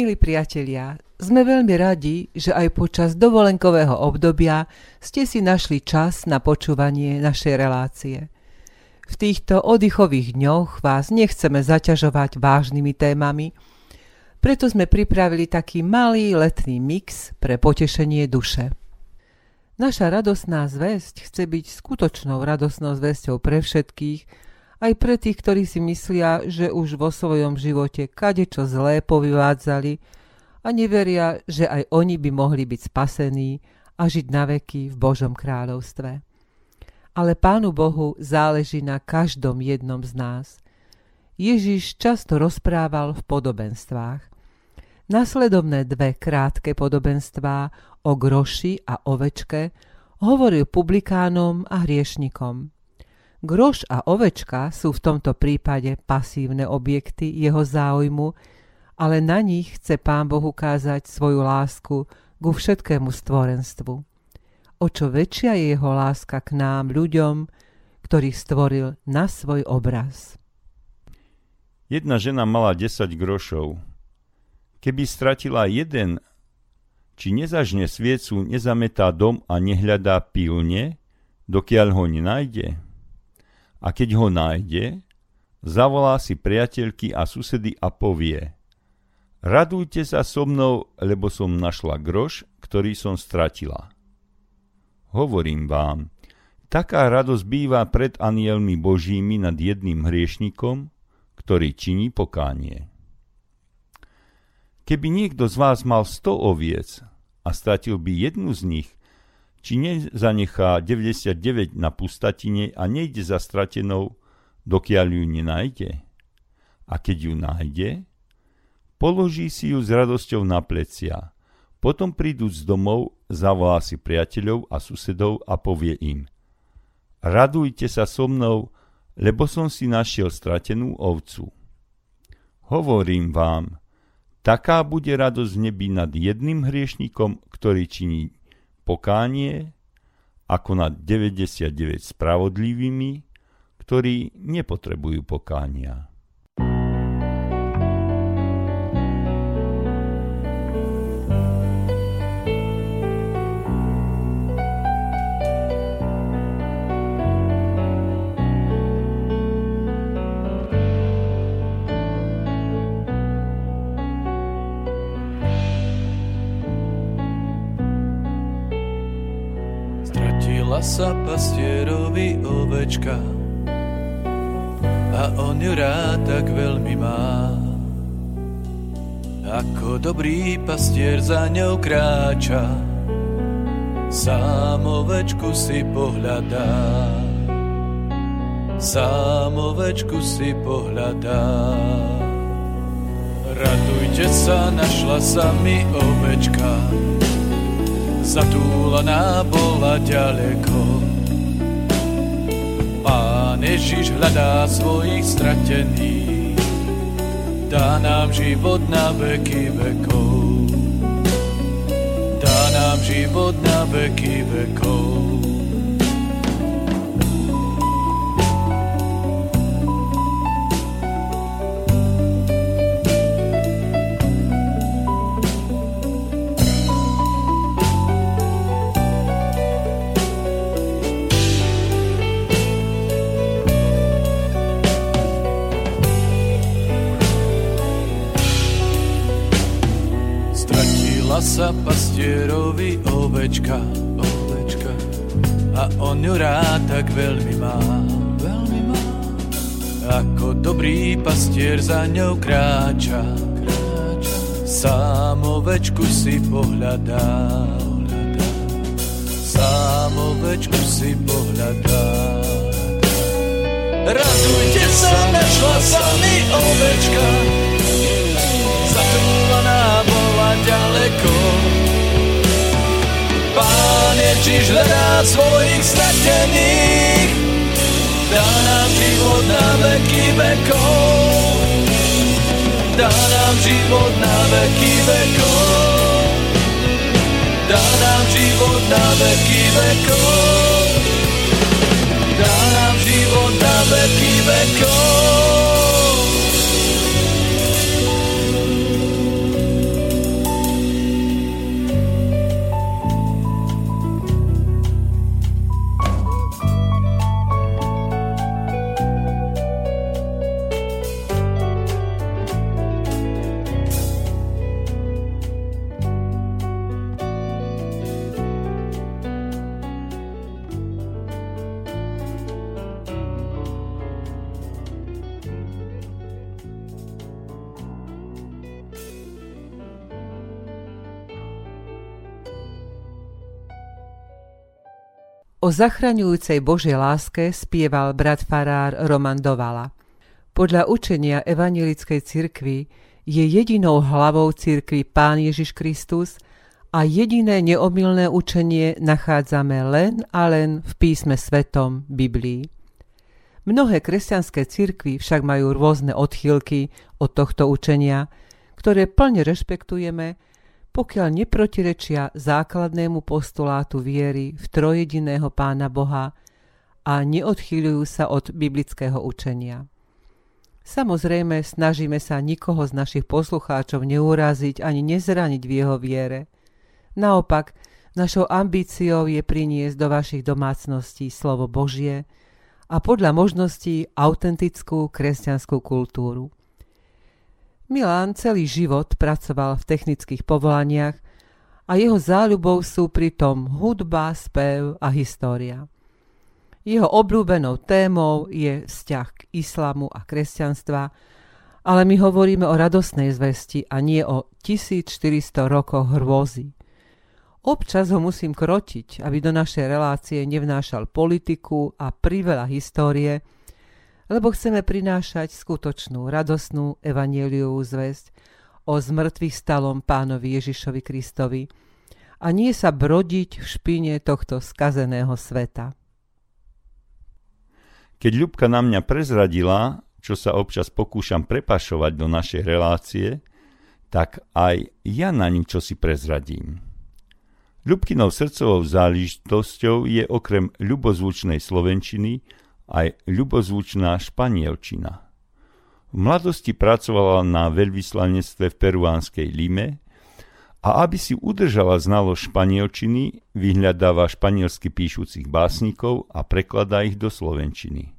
Milí priatelia, sme veľmi radi, že aj počas dovolenkového obdobia ste si našli čas na počúvanie našej relácie. V týchto oddychových dňoch vás nechceme zaťažovať vážnymi témami, preto sme pripravili taký malý letný mix pre potešenie duše. Naša radosná zväzť chce byť skutočnou radosnou zväzťou pre všetkých, aj pre tých, ktorí si myslia, že už vo svojom živote kadečo zlé povyvádzali a neveria, že aj oni by mohli byť spasení a žiť na veky v Božom kráľovstve. Ale Pánu Bohu záleží na každom jednom z nás. Ježiš často rozprával v podobenstvách. Nasledovné dve krátke podobenstvá o groši a ovečke hovoril publikánom a hriešnikom. Groš a ovečka sú v tomto prípade pasívne objekty jeho záujmu, ale na nich chce Pán Boh ukázať svoju lásku ku všetkému stvorenstvu. O čo väčšia je jeho láska k nám, ľuďom, ktorých stvoril na svoj obraz. Jedna žena mala 10 grošov. Keby stratila jeden, či nezažne sviecu, nezametá dom a nehľadá pilne, dokiaľ ho nenájde? A keď ho nájde, zavolá si priateľky a susedy a povie Radujte sa so mnou, lebo som našla groš, ktorý som stratila. Hovorím vám, taká radosť býva pred anielmi božími nad jedným hriešnikom, ktorý činí pokánie. Keby niekto z vás mal sto oviec a stratil by jednu z nich, či nezanechá 99 na pustatine a nejde za stratenou, dokiaľ ju nenájde. A keď ju nájde, položí si ju s radosťou na plecia. Potom prídu z domov, zavolá si priateľov a susedov a povie im Radujte sa so mnou, lebo som si našiel stratenú ovcu. Hovorím vám, taká bude radosť v nebi nad jedným hriešnikom, ktorý činí pokánie ako nad 99 spravodlivými, ktorí nepotrebujú pokánia. Sa pastierovi ovečka a on ju rád tak veľmi má. Ako dobrý pastier za ňou kráča, sám ovečku si pohľadá. Sám ovečku si pohľadá. Radujte sa, našla sa mi ovečka, zatúlaná bola ďaleko. Pán Ježiš hľadá svojich stratených, dá nám život na veky vekov. Dá nám život na veky vekov. Pastierovi ovečka, ovečka a on ju rád tak veľmi má, veľmi má. Ako dobrý pastier za ňou kráča, kráča. sám ovečku si pohľadá, pohľadá. sám ovečku si pohľadá. Radujte sa, našla sa mi ovečka, Ježiš hľadá svojich stratených, dá nám život na veky vekov. Dá nám život na veky vekov. Dá nám život na veky vekov. Dá nám život na veky vekov. O zachraňujúcej Božej láske spieval brat farár Roman Dovala. Podľa učenia Evangelickej cirkvi je jedinou hlavou cirkvi Pán Ježiš Kristus a jediné neomilné učenie nachádzame len a len v písme svetom Biblii. Mnohé kresťanské cirkvy však majú rôzne odchýlky od tohto učenia, ktoré plne rešpektujeme pokiaľ neprotirečia základnému postulátu viery v trojediného Pána Boha a neodchýľujú sa od biblického učenia. Samozrejme, snažíme sa nikoho z našich poslucháčov neuraziť ani nezraniť v jeho viere. Naopak, našou ambíciou je priniesť do vašich domácností slovo Božie a podľa možností autentickú kresťanskú kultúru. Milan celý život pracoval v technických povolaniach a jeho záľubou sú pritom hudba, spev a história. Jeho obľúbenou témou je vzťah k islamu a kresťanstva, ale my hovoríme o radosnej zvesti a nie o 1400 rokoch hrôzy. Občas ho musím krotiť, aby do našej relácie nevnášal politiku a priveľa histórie, lebo chceme prinášať skutočnú, radosnú evanieliovú zväzť o zmrtvých stalom pánovi Ježišovi Kristovi a nie sa brodiť v špine tohto skazeného sveta. Keď Ľubka na mňa prezradila, čo sa občas pokúšam prepašovať do našej relácie, tak aj ja na ňu čosi prezradím. Ľubkinou srdcovou záležitosťou je okrem ľubozvučnej slovenčiny aj ľubozvučná španielčina. V mladosti pracovala na veľvyslanectve v peruánskej Lime a aby si udržala znalo španielčiny, vyhľadáva španielsky píšucich básnikov a prekladá ich do slovenčiny.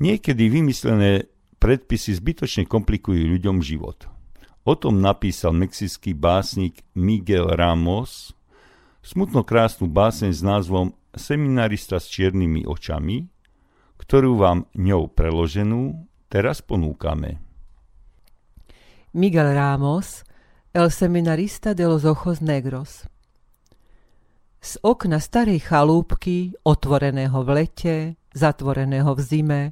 Niekedy vymyslené predpisy zbytočne komplikujú ľuďom život. O tom napísal mexický básnik Miguel Ramos smutno krásnu báseň s názvom seminarista s čiernymi očami, ktorú vám ňou preloženú teraz ponúkame. Miguel Ramos, el seminarista de los ojos negros. Z okna starej chalúbky, otvoreného v lete, zatvoreného v zime,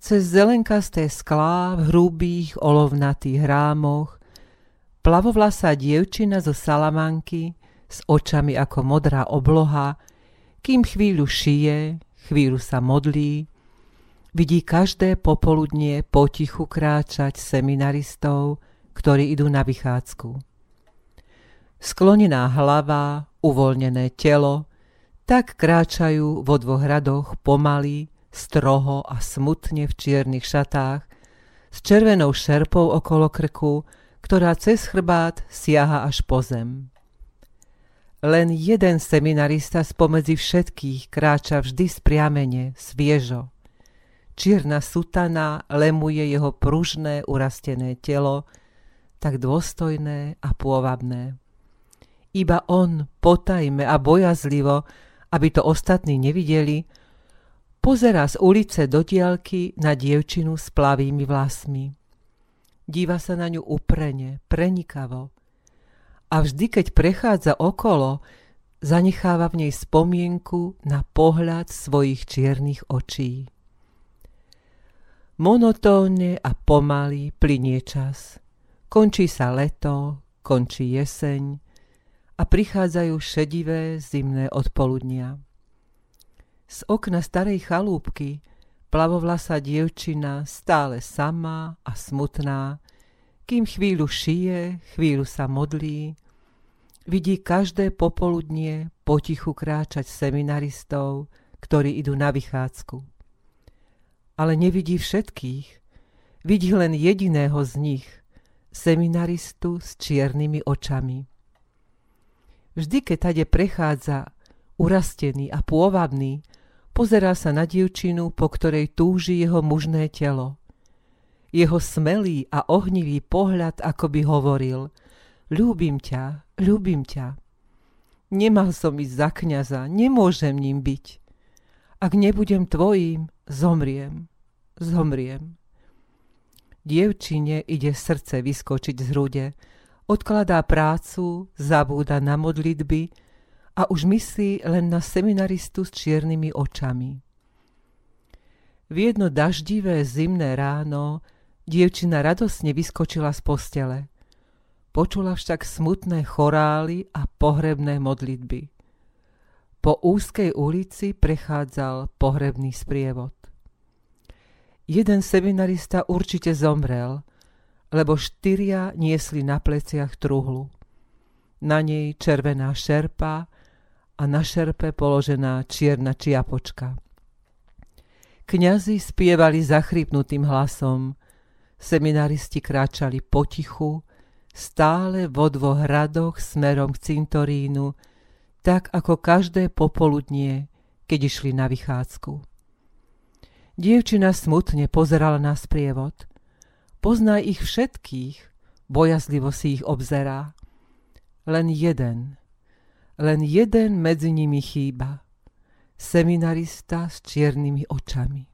cez zelenkasté sklá v hrubých olovnatých rámoch, plavovlasá dievčina zo Salamanky s očami ako modrá obloha, kým chvíľu šije, chvíľu sa modlí, vidí každé popoludnie potichu kráčať seminaristov, ktorí idú na vychádzku. Sklonená hlava, uvoľnené telo, tak kráčajú vo dvoch radoch pomaly, stroho a smutne v čiernych šatách, s červenou šerpou okolo krku, ktorá cez chrbát siaha až po zem. Len jeden seminarista spomedzi všetkých kráča vždy spriamene, sviežo. Čierna sutana lemuje jeho pružné, urastené telo, tak dôstojné a pôvabné. Iba on, potajme a bojazlivo, aby to ostatní nevideli, pozera z ulice do diálky na dievčinu s plavými vlasmi. Díva sa na ňu uprene, prenikavo, a vždy, keď prechádza okolo, zanecháva v nej spomienku na pohľad svojich čiernych očí. Monotónne a pomaly plinie čas. Končí sa leto, končí jeseň a prichádzajú šedivé zimné odpoludnia. Z okna starej chalúbky plavovlasá dievčina stále samá a smutná, kým chvíľu šije, chvíľu sa modlí, vidí každé popoludnie potichu kráčať seminaristov, ktorí idú na vychádzku. Ale nevidí všetkých, vidí len jediného z nich, seminaristu s čiernymi očami. Vždy, keď tade prechádza, urastený a pôvabný, pozerá sa na dievčinu, po ktorej túži jeho mužné telo. Jeho smelý a ohnivý pohľad ako by hovoril – ľúbim ťa, ľúbim ťa. Nemal som ísť za kniaza, nemôžem ním byť. Ak nebudem tvojím, zomriem, zomriem. Dievčine ide srdce vyskočiť z hrude, odkladá prácu, zabúda na modlitby a už myslí len na seminaristu s čiernymi očami. V jedno daždivé zimné ráno dievčina radosne vyskočila z postele. Počula však smutné chorály a pohrebné modlitby. Po úzkej ulici prechádzal pohrebný sprievod. Jeden seminarista určite zomrel, lebo štyria niesli na pleciach truhlu. Na nej červená šerpa a na šerpe položená čierna čiapočka. Kňazi spievali zachrypnutým hlasom, seminaristi kráčali potichu, stále vo dvoch radoch smerom k cintorínu, tak ako každé popoludnie, keď išli na vychádzku. Dievčina smutne pozerala na sprievod. Pozná ich všetkých, bojazlivo si ich obzerá. Len jeden, len jeden medzi nimi chýba. Seminarista s čiernymi očami.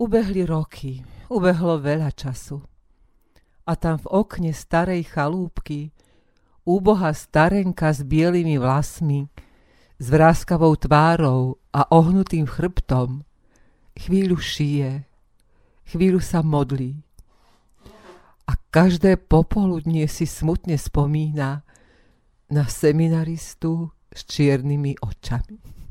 Ubehli roky, ubehlo veľa času. A tam v okne starej chalúbky úbohá starenka s bielými vlasmi, s vráskavou tvárou a ohnutým chrbtom, chvíľu šije, chvíľu sa modlí. A každé popoludnie si smutne spomína na seminaristu s čiernymi očami.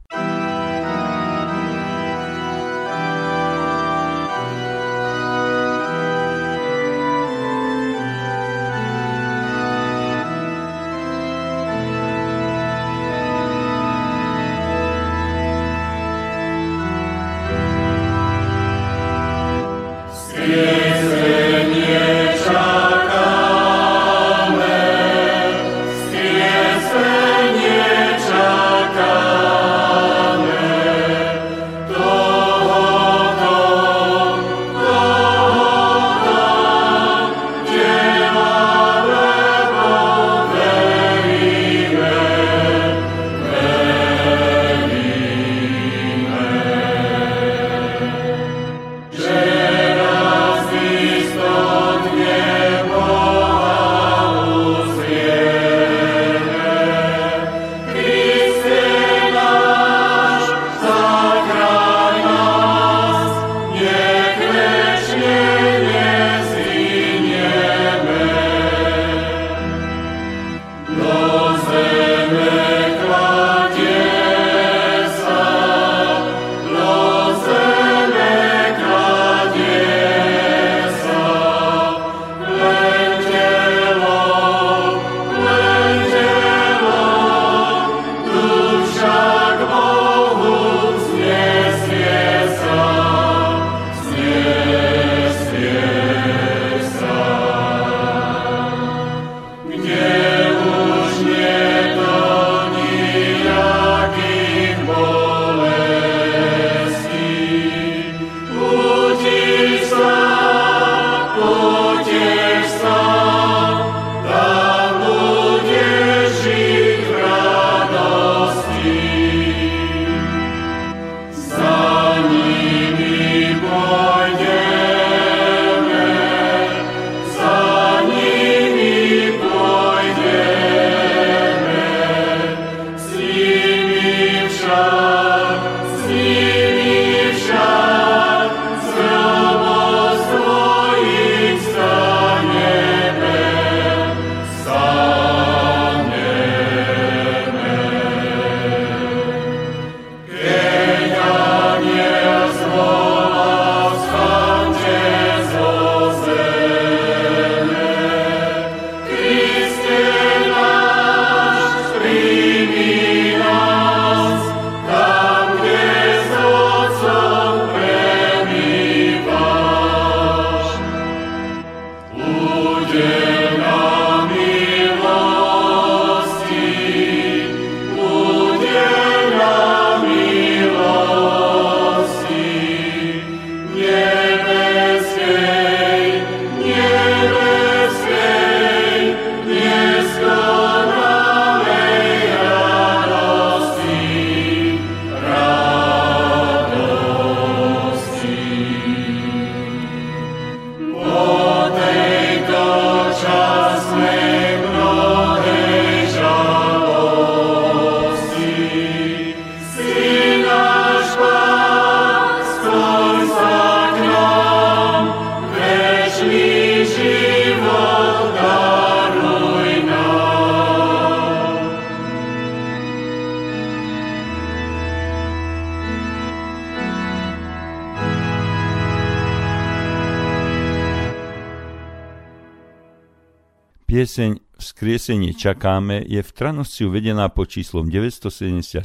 Pieseň Vzkriesenie čakáme je v Tranosci uvedená pod číslom 974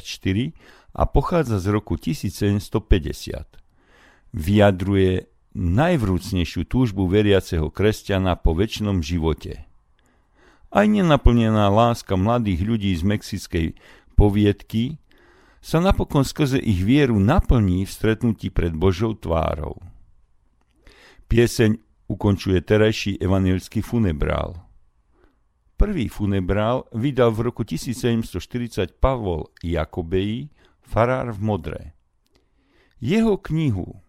a pochádza z roku 1750. Vyjadruje najvrúcnejšiu túžbu veriaceho kresťana po väčšnom živote. Aj nenaplnená láska mladých ľudí z mexickej poviedky sa napokon skrze ich vieru naplní v stretnutí pred Božou tvárou. Pieseň ukončuje terajší evangelický funebrál. Prvý funebrál vydal v roku 1740 Pavol Jakobeji, farár v Modre. Jeho knihu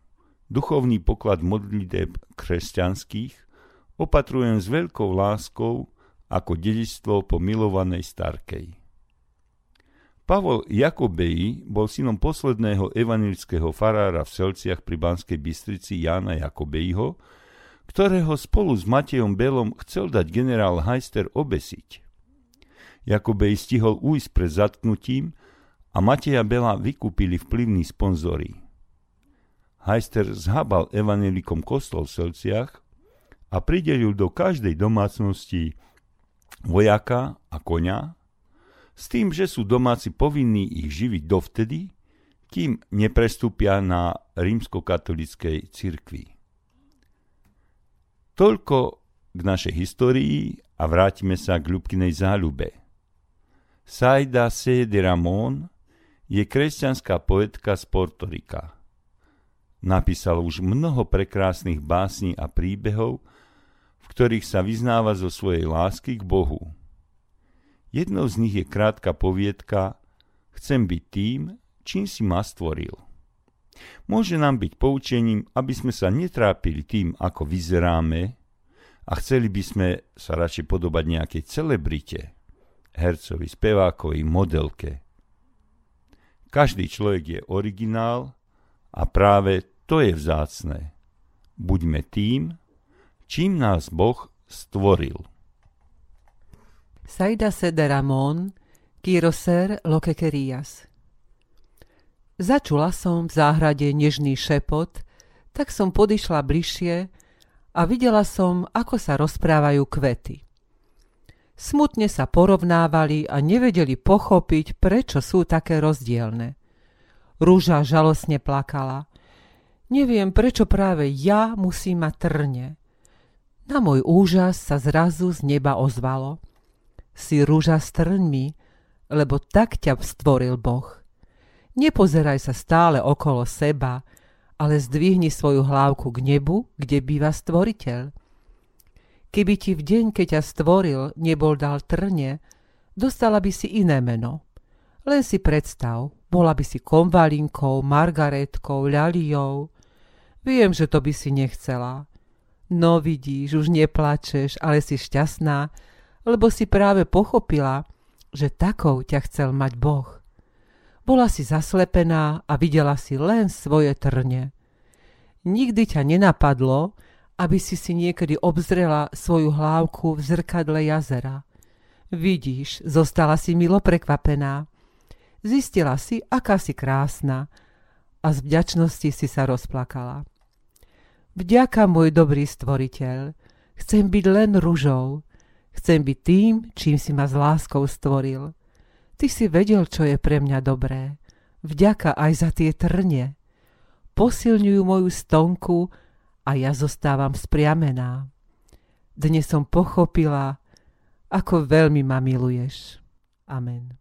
Duchovný poklad modliteb kresťanských opatrujem s veľkou láskou ako dedičstvo po milovanej starkej. Pavol Jakobeji bol synom posledného evangelického farára v Selciach pri Banskej Bystrici Jána Jakobejiho, ktorého spolu s Matejom Belom chcel dať generál Heister obesiť. Jakobej stihol újsť pred zatknutím a Mateja Bela vykúpili vplyvní sponzori. Heister zhabal evanelikom kostol v Selciach a pridelil do každej domácnosti vojaka a konia, s tým, že sú domáci povinní ich živiť dovtedy, kým neprestúpia na rímskokatolickej cirkvi. Toľko k našej histórii a vrátime sa k Ľubkinej záľube. Saida C. de Ramón je kresťanská poetka z Portorika. Napísal už mnoho prekrásnych básní a príbehov, v ktorých sa vyznáva zo svojej lásky k Bohu. Jednou z nich je krátka poviedka Chcem byť tým, čím si ma stvoril. Môže nám byť poučením, aby sme sa netrápili tým, ako vyzeráme a chceli by sme sa radšej podobať nejakej celebrite, hercovi, spevákovi, modelke. Každý človek je originál a práve to je vzácne. Buďme tým, čím nás Boh stvoril. Saida sede Ramón, quiero Začula som v záhrade nežný šepot, tak som podišla bližšie a videla som, ako sa rozprávajú kvety. Smutne sa porovnávali a nevedeli pochopiť, prečo sú také rozdielne. Rúža žalostne plakala. Neviem, prečo práve ja musím mať trne. Na môj úžas sa zrazu z neba ozvalo. Si rúža s trňmi, lebo tak ťa stvoril Boh. Nepozeraj sa stále okolo seba, ale zdvihni svoju hlávku k nebu, kde býva stvoriteľ. Keby ti v deň, keď ťa stvoril, nebol dal trne, dostala by si iné meno. Len si predstav, bola by si konvalinkou, margaretkou, ľaliou. Viem, že to by si nechcela. No vidíš, už neplačeš, ale si šťastná, lebo si práve pochopila, že takou ťa chcel mať Boh. Bola si zaslepená a videla si len svoje trne. Nikdy ťa nenapadlo, aby si si niekedy obzrela svoju hlávku v zrkadle jazera. Vidíš, zostala si milo prekvapená. Zistila si, aká si krásna a z vďačnosti si sa rozplakala. Vďaka, môj dobrý stvoriteľ, chcem byť len ružou, chcem byť tým, čím si ma s láskou stvoril. Ty si vedel, čo je pre mňa dobré. Vďaka aj za tie trne. Posilňujú moju stonku a ja zostávam spriamená. Dnes som pochopila, ako veľmi ma miluješ. Amen.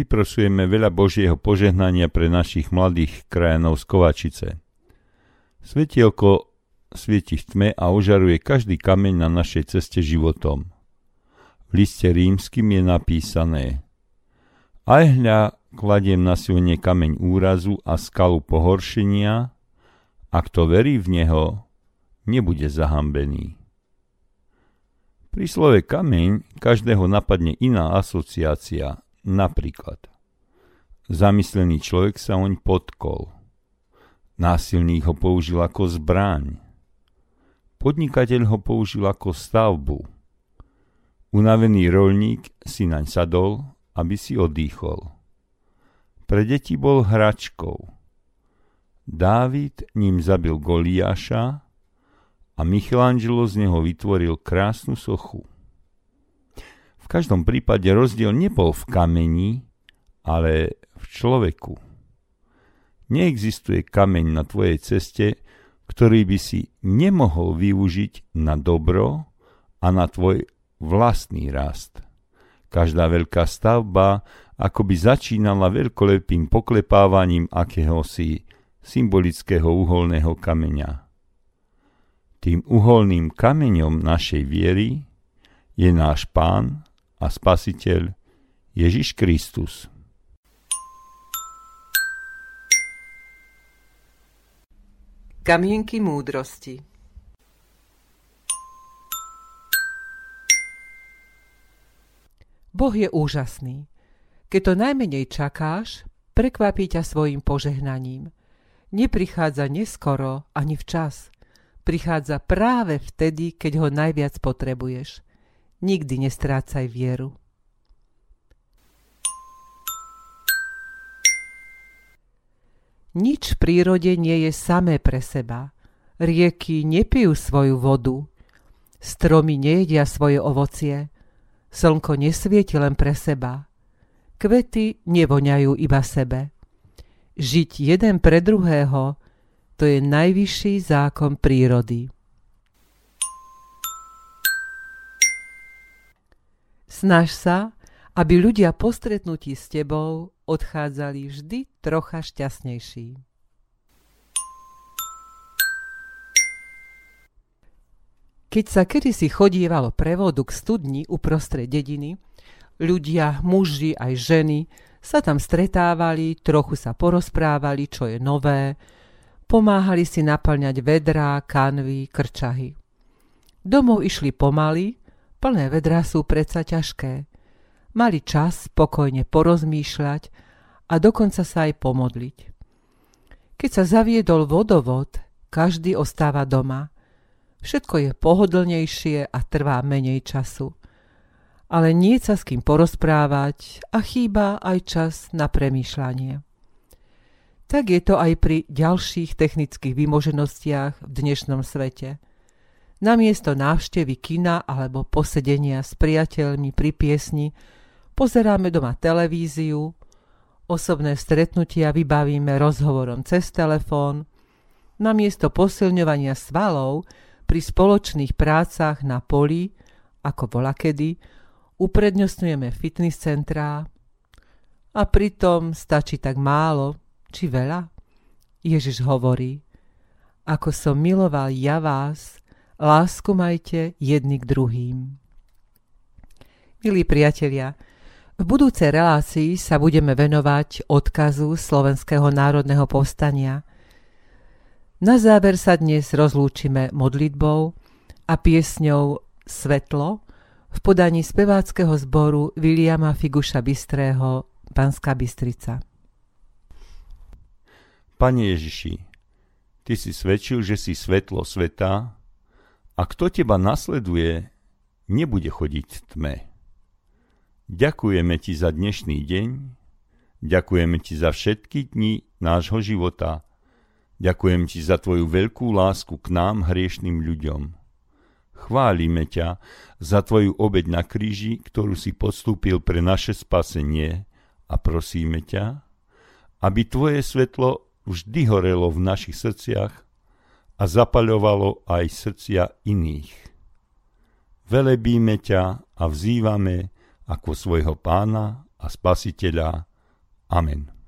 Vyprosujeme veľa Božieho požehnania pre našich mladých krajanov z Kovačice. Svetielko svieti v tme a ožaruje každý kameň na našej ceste životom. V liste rímským je napísané Aj hľa kladiem na silne kameň úrazu a skalu pohoršenia, a kto verí v neho, nebude zahambený. Pri slove kameň každého napadne iná asociácia, Napríklad, zamyslený človek sa oň potkol. Násilník ho použil ako zbraň. Podnikateľ ho použil ako stavbu. Unavený rolník si naň sadol, aby si odýchol. Pre deti bol hračkou. Dávid ním zabil Goliáša a Michelangelo z neho vytvoril krásnu sochu každom prípade rozdiel nebol v kameni, ale v človeku. Neexistuje kameň na tvojej ceste, ktorý by si nemohol využiť na dobro a na tvoj vlastný rast. Každá veľká stavba akoby začínala veľkolepým poklepávaním akéhosi symbolického uholného kameňa. Tým uholným kameňom našej viery je náš pán a spasiteľ Ježiš Kristus. Kamienky múdrosti Boh je úžasný. Keď to najmenej čakáš, prekvapí ťa svojim požehnaním. Neprichádza neskoro ani včas. Prichádza práve vtedy, keď ho najviac potrebuješ. Nikdy nestrácaj vieru. Nič v prírode nie je samé pre seba. Rieky nepijú svoju vodu, stromy nejedia svoje ovocie, slnko nesvieti len pre seba, kvety nevoňajú iba sebe. Žiť jeden pre druhého, to je najvyšší zákon prírody. Snaž sa, aby ľudia po stretnutí s tebou odchádzali vždy trocha šťastnejší. Keď sa kedysi chodívalo prevodu k studni uprostred dediny, ľudia, muži aj ženy sa tam stretávali, trochu sa porozprávali, čo je nové, pomáhali si naplňať vedrá, kanvy, krčahy. Domov išli pomaly, Plné vedrá sú predsa ťažké. Mali čas spokojne porozmýšľať a dokonca sa aj pomodliť. Keď sa zaviedol vodovod, každý ostáva doma. Všetko je pohodlnejšie a trvá menej času. Ale nie sa s kým porozprávať a chýba aj čas na premýšľanie. Tak je to aj pri ďalších technických vymoženostiach v dnešnom svete – Namiesto návštevy kina alebo posedenia s priateľmi pri piesni pozeráme doma televíziu, osobné stretnutia vybavíme rozhovorom cez telefón, namiesto posilňovania svalov pri spoločných prácach na poli, ako volakedy, uprednostňujeme fitness centrá a pritom stačí tak málo, či veľa. Ježiš hovorí, ako som miloval ja vás, Lásku majte jedni k druhým. Milí priatelia, v budúcej relácii sa budeme venovať odkazu Slovenského národného povstania. Na záver sa dnes rozlúčime modlitbou a piesňou Svetlo v podaní speváckého zboru Viliama Figuša Bystrého Banská Bystrica. Pane Ježiši, Ty si svedčil, že si svetlo sveta, a kto teba nasleduje, nebude chodiť v tme. Ďakujeme ti za dnešný deň, ďakujeme ti za všetky dni nášho života, ďakujem ti za tvoju veľkú lásku k nám, hriešným ľuďom. Chválime ťa za tvoju obeď na kríži, ktorú si podstúpil pre naše spasenie a prosíme ťa, aby tvoje svetlo vždy horelo v našich srdciach a zapaľovalo aj srdcia iných. Velebíme ťa a vzývame ako svojho pána a spasiteľa. Amen.